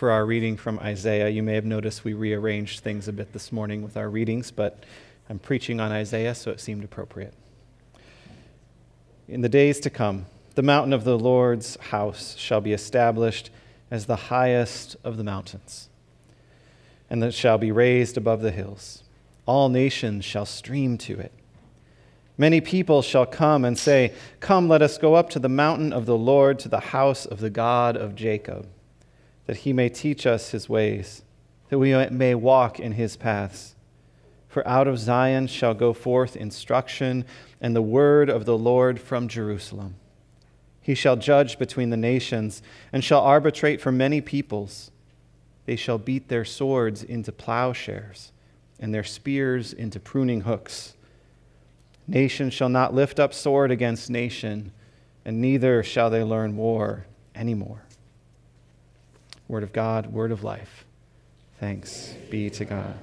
for our reading from Isaiah. You may have noticed we rearranged things a bit this morning with our readings, but I'm preaching on Isaiah, so it seemed appropriate. In the days to come, the mountain of the Lord's house shall be established as the highest of the mountains, and it shall be raised above the hills. All nations shall stream to it. Many people shall come and say, Come, let us go up to the mountain of the Lord, to the house of the God of Jacob, that he may teach us his ways, that we may walk in his paths. For out of Zion shall go forth instruction and the word of the Lord from Jerusalem. He shall judge between the nations and shall arbitrate for many peoples. They shall beat their swords into plowshares and their spears into pruning hooks. Nation shall not lift up sword against nation, and neither shall they learn war anymore. Word of God, word of life. Thanks be to God.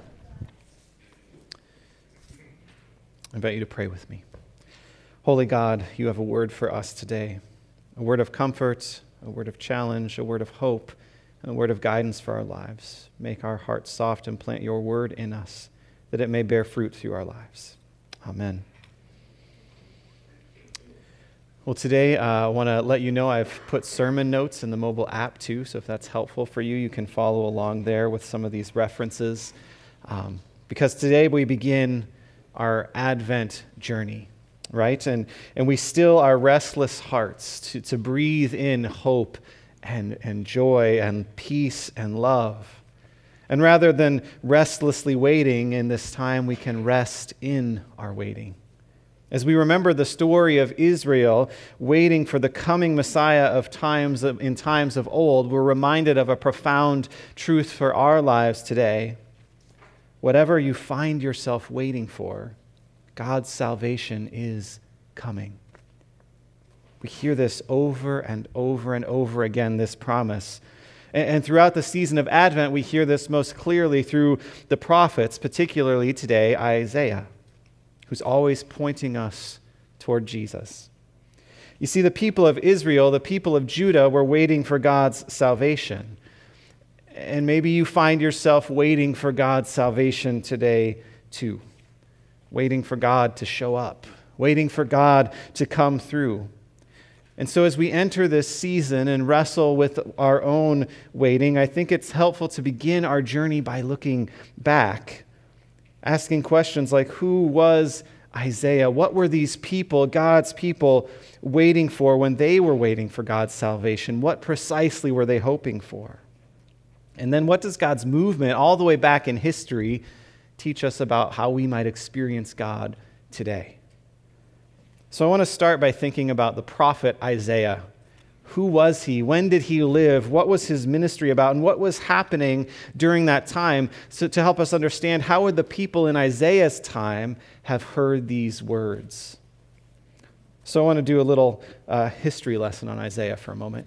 I invite you to pray with me. Holy God, you have a word for us today a word of comfort, a word of challenge, a word of hope, a word of guidance for our lives. Make our hearts soft and plant your word in us that it may bear fruit through our lives. Amen. Well, today uh, I want to let you know I've put sermon notes in the mobile app too, so if that's helpful for you, you can follow along there with some of these references. Um, because today we begin our Advent journey, right? And, and we still our restless hearts to, to breathe in hope and, and joy and peace and love. And rather than restlessly waiting in this time, we can rest in our waiting. As we remember the story of Israel waiting for the coming Messiah of times of, in times of old, we're reminded of a profound truth for our lives today. Whatever you find yourself waiting for, God's salvation is coming. We hear this over and over and over again, this promise. And, and throughout the season of Advent, we hear this most clearly through the prophets, particularly today, Isaiah who's always pointing us toward Jesus. You see, the people of Israel, the people of Judah, were waiting for God's salvation. And maybe you find yourself waiting for God's salvation today, too. Waiting for God to show up, waiting for God to come through. And so, as we enter this season and wrestle with our own waiting, I think it's helpful to begin our journey by looking back asking questions like Who was Isaiah? What were these people, God's people, waiting for when they were waiting for God's salvation? What precisely were they hoping for? And then, what does God's movement, all the way back in history, teach us about how we might experience God today? So, I want to start by thinking about the prophet Isaiah who was he? When did he live? What was his ministry about? And what was happening during that time? So, to help us understand, how would the people in Isaiah's time have heard these words? So, I want to do a little uh, history lesson on Isaiah for a moment.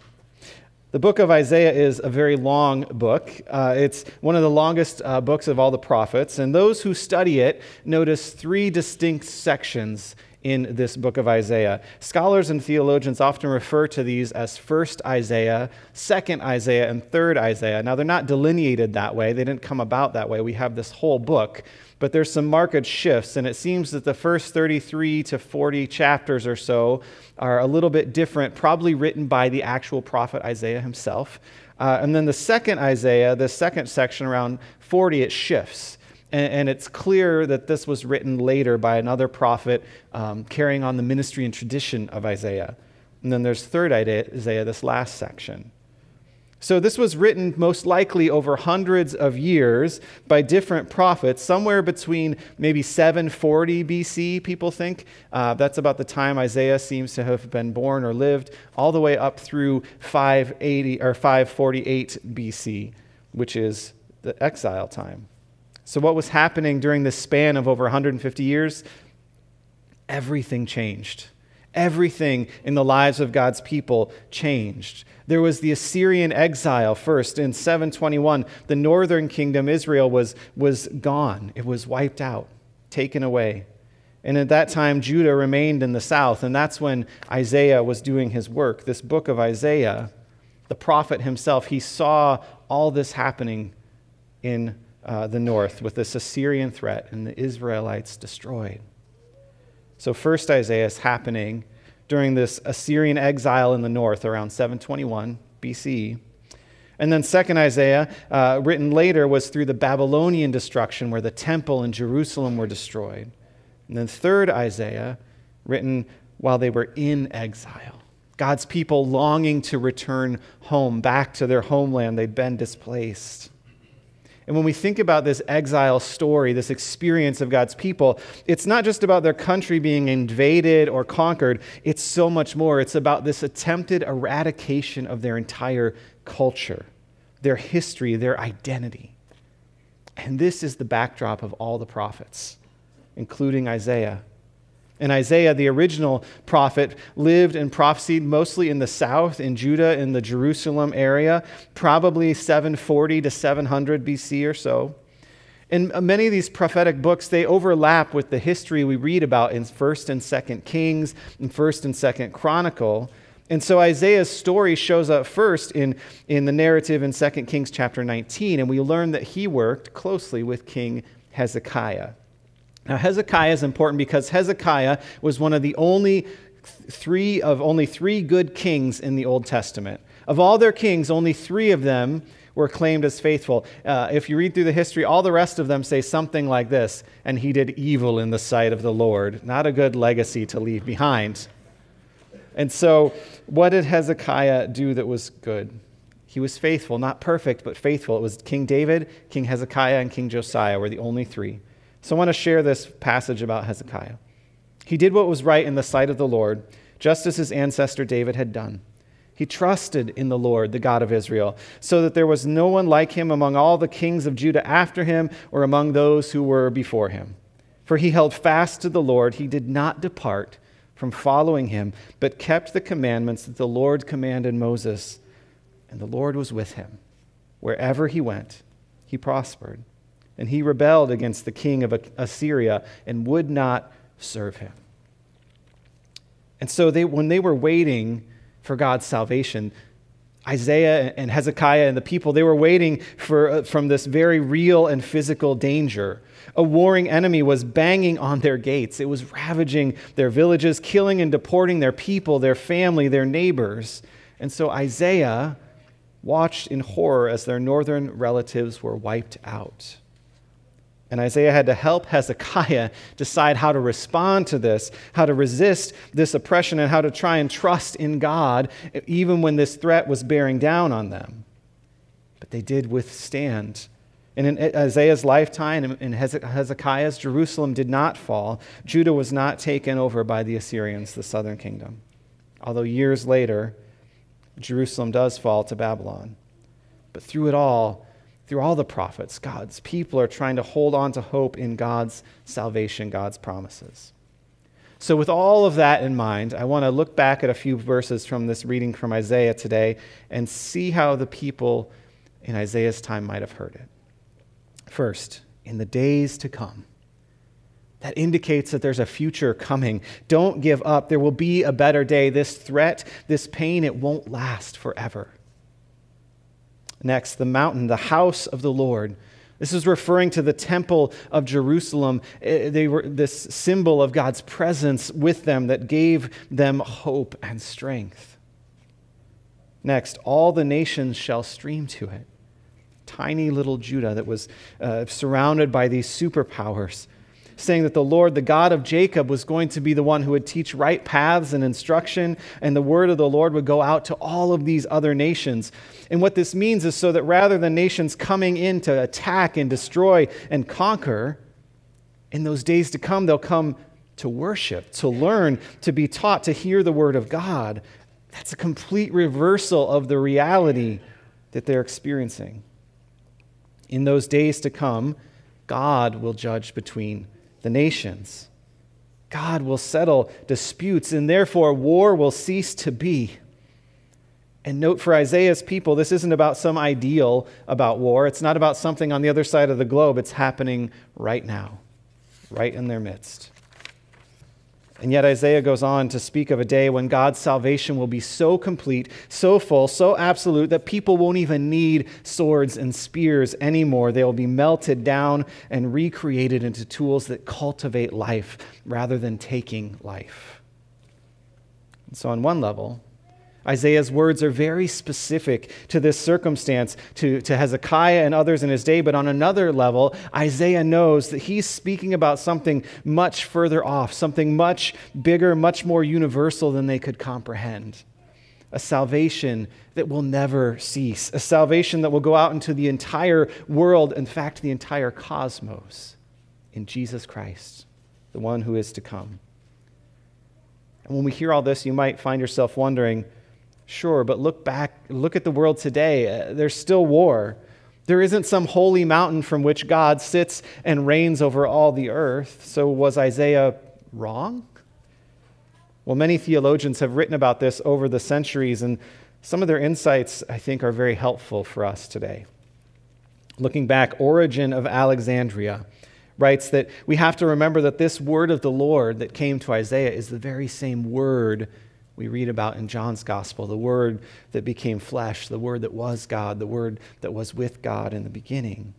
The book of Isaiah is a very long book. Uh, it's one of the longest uh, books of all the prophets. And those who study it notice three distinct sections in this book of Isaiah. Scholars and theologians often refer to these as first Isaiah, second Isaiah, and third Isaiah. Now, they're not delineated that way, they didn't come about that way. We have this whole book, but there's some marked shifts, and it seems that the first 33 to 40 chapters or so are a little bit different, probably written by the actual prophet Isaiah himself. Uh, and then the second Isaiah, the second section around 40, it shifts. And, and, it's clear that this was written later by another prophet um, carrying on the ministry and tradition of Isaiah. And then there's third Isaiah, this last section. So this was written most likely over hundreds of years by different prophets, somewhere between maybe 740 BC, people think. Uh, that's about the time Isaiah seems to have been born or lived, all the way up through 580 or 548 BC, which is the exile time. So, what was happening during this span of over 150 years? Everything changed. Everything in the lives of God's people changed. There was the Assyrian exile first in 721. The northern kingdom, Israel, was, was gone, it was wiped out, taken away. And at that time, Judah remained in the south, and that's when Isaiah was doing his work. This book of Isaiah the prophet himself, he saw all this happening in uh, the north with this Assyrian threat and the Israelites destroyed. So, first Isaiah is happening during this Assyrian exile in the north around 721 BC. And then, second Isaiah, uh, written later, was through the Babylonian destruction where the temple and Jerusalem were destroyed. And then, third Isaiah, written while they were in exile. God's people longing to return home, back to their homeland. They'd been displaced. And when we think about this exile story, this experience of God's people, it's not just about their country being invaded or conquered, it's so much more. It's about this attempted eradication of their entire culture, their history, their identity. And this is the backdrop of all the prophets, including Isaiah. And Isaiah, the original prophet, lived and prophesied mostly in the south, in Judah, in the Jerusalem area, probably 740 to 700 BC or so. And many of these prophetic books, they overlap with the history we read about in 1st and 2nd Kings and 1st and 2nd Chronicle. And so Isaiah's story shows up first in, in the narrative in 2 Kings chapter 19, and we learn that he worked closely with King Hezekiah. Now, Hezekiah is important because Hezekiah was one of the only three of only three good kings in the Old Testament. Of all their kings, only three of them were claimed as faithful. Uh, if you read through the history, all the rest of them say something like this and he did evil in the sight of the Lord. Not a good legacy to leave behind. And so, what did Hezekiah do that was good? He was faithful, not perfect, but faithful. It was King David, King Hezekiah, and King Josiah were the only three. So I want to share this passage about Hezekiah. He did what was right in the sight of the Lord, just as his ancestor David had done. He trusted in the Lord, the God of Israel, so that there was no one like him among all the kings of Judah after him or among those who were before him. For he held fast to the Lord. He did not depart from following him, but kept the commandments that the Lord commanded Moses. And the Lord was with him. Wherever he went, he prospered and he rebelled against the king of Assyria and would not serve him. And so they, when they were waiting for God's salvation, Isaiah and Hezekiah and the people, they were waiting for, uh, from this very real and physical danger. A warring enemy was banging on their gates. It was ravaging their villages, killing and deporting their people, their family, their neighbors. And so Isaiah watched in horror as their northern relatives were wiped out. And Isaiah had to help Hezekiah decide how to respond to this, how to resist this oppression, and how to try and trust in God, even when this threat was bearing down on them. But they did withstand. And in Isaiah's lifetime, in Hezekiah's, Jerusalem did not fall. Judah was not taken over by the Assyrians, the southern kingdom. Although years later, Jerusalem does fall to Babylon. But through it all, through all the prophets, God's people are trying to hold on to hope in God's salvation, God's promises. So, with all of that in mind, I want to look back at a few verses from this reading from Isaiah today and see how the people in Isaiah's time might have heard it. First, in the days to come. That indicates that there's a future coming. Don't give up. There will be a better day. This threat, this pain, it won't last forever. Next, the mountain, the house of the Lord. This is referring to the temple of Jerusalem. Eh, they were this symbol of God's presence with them that gave them hope and strength. Next, all the nations shall stream to it. Tiny little Judah that was uh, surrounded by these superpowers saying that the Lord, the God of Jacob, was going to be the one who would teach right paths and instruction, and the word of the Lord would go out to all of these other nations. And what this means is so that rather than nations coming in to attack and destroy and conquer, in those days to come, they'll come to worship, to learn, to be taught, to hear the word of God. That's a complete reversal of the reality that they're experiencing. In those days to come, God will judge between the nations. God will settle disputes, and therefore war will cease to be. And note for Isaiah's people, this isn't about some ideal about war. It's not about something on the other side of the globe. It's happening right now, right in their midst. And yet, Isaiah goes on to speak of a day when God's salvation will be so complete, so full, so absolute that people won't even need swords and spears anymore. They will be melted down and recreated into tools that cultivate life rather than taking life. And so, on one level, Isaiah's words are very specific to this circumstance, to, to Hezekiah and others in his day. But on another level, Isaiah knows that he's speaking about something much further off, something much bigger, much more universal than they could comprehend. A salvation that will never cease, a salvation that will go out into the entire world, in fact, the entire cosmos, in Jesus Christ, the one who is to come. And when we hear all this, you might find yourself wondering, Sure, but look back, look at the world today. Uh, there's still war. There isn't some holy mountain from which God sits and reigns over all the earth. So was Isaiah wrong? Well, many theologians have written about this over the centuries, and some of their insights, I think, are very helpful for us today. Looking back, Origen of Alexandria writes that we have to remember that this word of the Lord that came to Isaiah is the very same word we read about in John's gospel the Word that became flesh, the Word that was God, the Word that was with God in the beginning.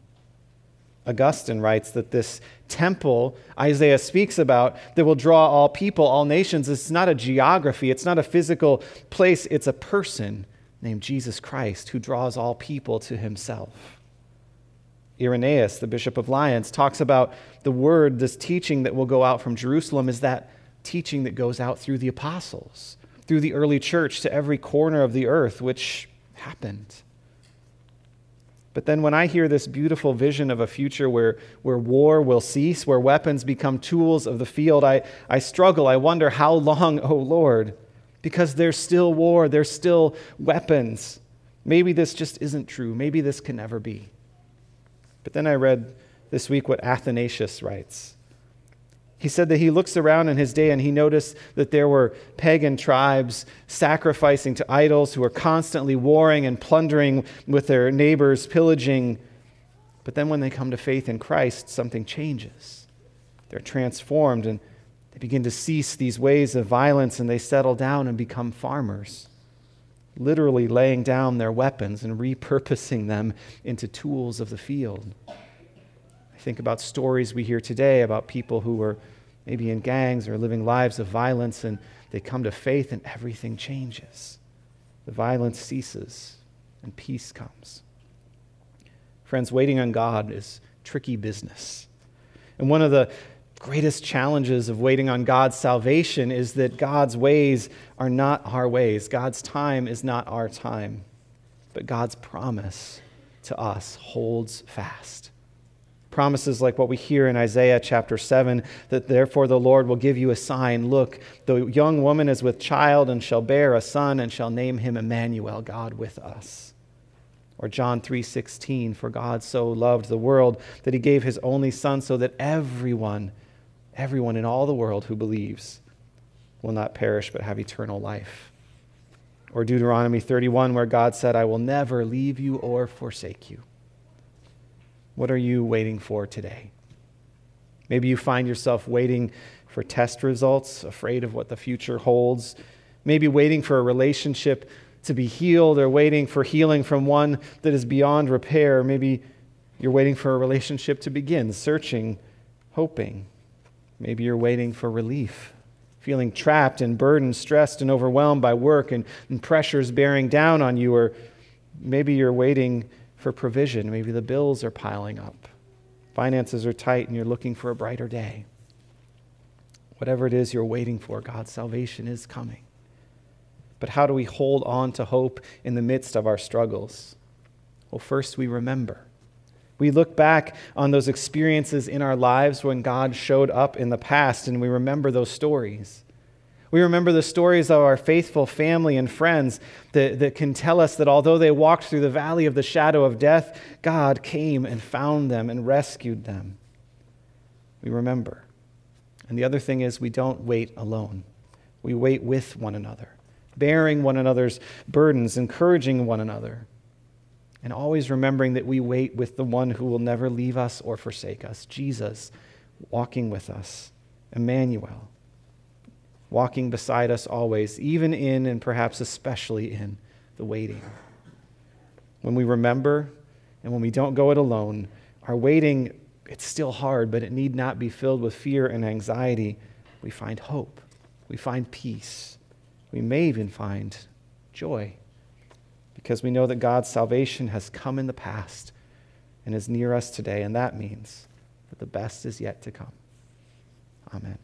Augustine writes that this temple Isaiah speaks about that will draw all people, all nations, it's not a geography, it's not a physical place, it's a person named Jesus Christ who draws all people to himself. Irenaeus, the bishop of Lyons, talks about the word, this teaching that will go out from Jerusalem, is that teaching that goes out through the apostles through the early church to every corner of the earth, which happened. But then when I hear this beautiful vision of a future where, where war will cease, where weapons become tools of the field, I, I struggle. I wonder, how long, oh Lord? Because there's still war, there's still weapons. Maybe this just isn't true. Maybe this can never be. But then I read this week what Athanasius writes. He said that he looks around in his day and he noticed that there were pagan tribes sacrificing to idols who were constantly warring and plundering with their neighbors, pillaging. But then when they come to faith in Christ, something changes. They're transformed and they begin to cease these ways of violence and they settle down and become farmers, literally laying down their weapons and repurposing them into tools of the field. Think about stories we hear today about people who were maybe in gangs or living lives of violence, and they come to faith and everything changes. The violence ceases and peace comes. Friends, waiting on God is tricky business. And one of the greatest challenges of waiting on God's salvation is that God's ways are not our ways. God's time is not our time. But God's promise to us holds fast. Promises like what we hear in Isaiah chapter 7 that therefore the Lord will give you a sign. Look, the young woman is with child and shall bear a son and shall name him Emmanuel, God with us. Or John 3:16 for God so loved the world that he gave his only son so that everyone everyone in all the world who believes will not perish but have eternal life. Or Deuteronomy 31 where God said I will never leave you or forsake you. What are you waiting for today? Maybe you find yourself waiting for test results, afraid of what the future holds. Maybe waiting for a relationship to be healed or waiting for healing from one that is beyond repair. Maybe you're waiting for a relationship to begin, searching, hoping. Maybe you're waiting for relief, feeling trapped and burdened, stressed and overwhelmed by work and, and pressures bearing down on you. Or maybe you're waiting for provision. Maybe the bills are piling up, finances are tight, and you're looking for a brighter day. Whatever it is you're waiting for, God's salvation is coming. But how do we hold on to hope in the midst of our struggles? Well, first we remember. We look back on those experiences in our lives when God showed up in the past and we remember those stories. We remember the stories of our faithful family and friends that, that can tell us that although they walked through the valley of the shadow of death, God came and found them and rescued them. We remember. And the other thing is, we don't wait alone, we wait with one another, bearing one another's burdens, encouraging one another. And always remembering that we wait with the one who will never leave us or forsake us, Jesus, walking with us, Emmanuel. Walking beside us always, even in and perhaps especially in the waiting. When we remember and when we don't go it alone, our waiting, it's still hard, but it need not be filled with fear and anxiety. We find hope, we find peace, we may even find joy because we know that God's salvation has come in the past and is near us today, and that means that the best is yet to come. Amen.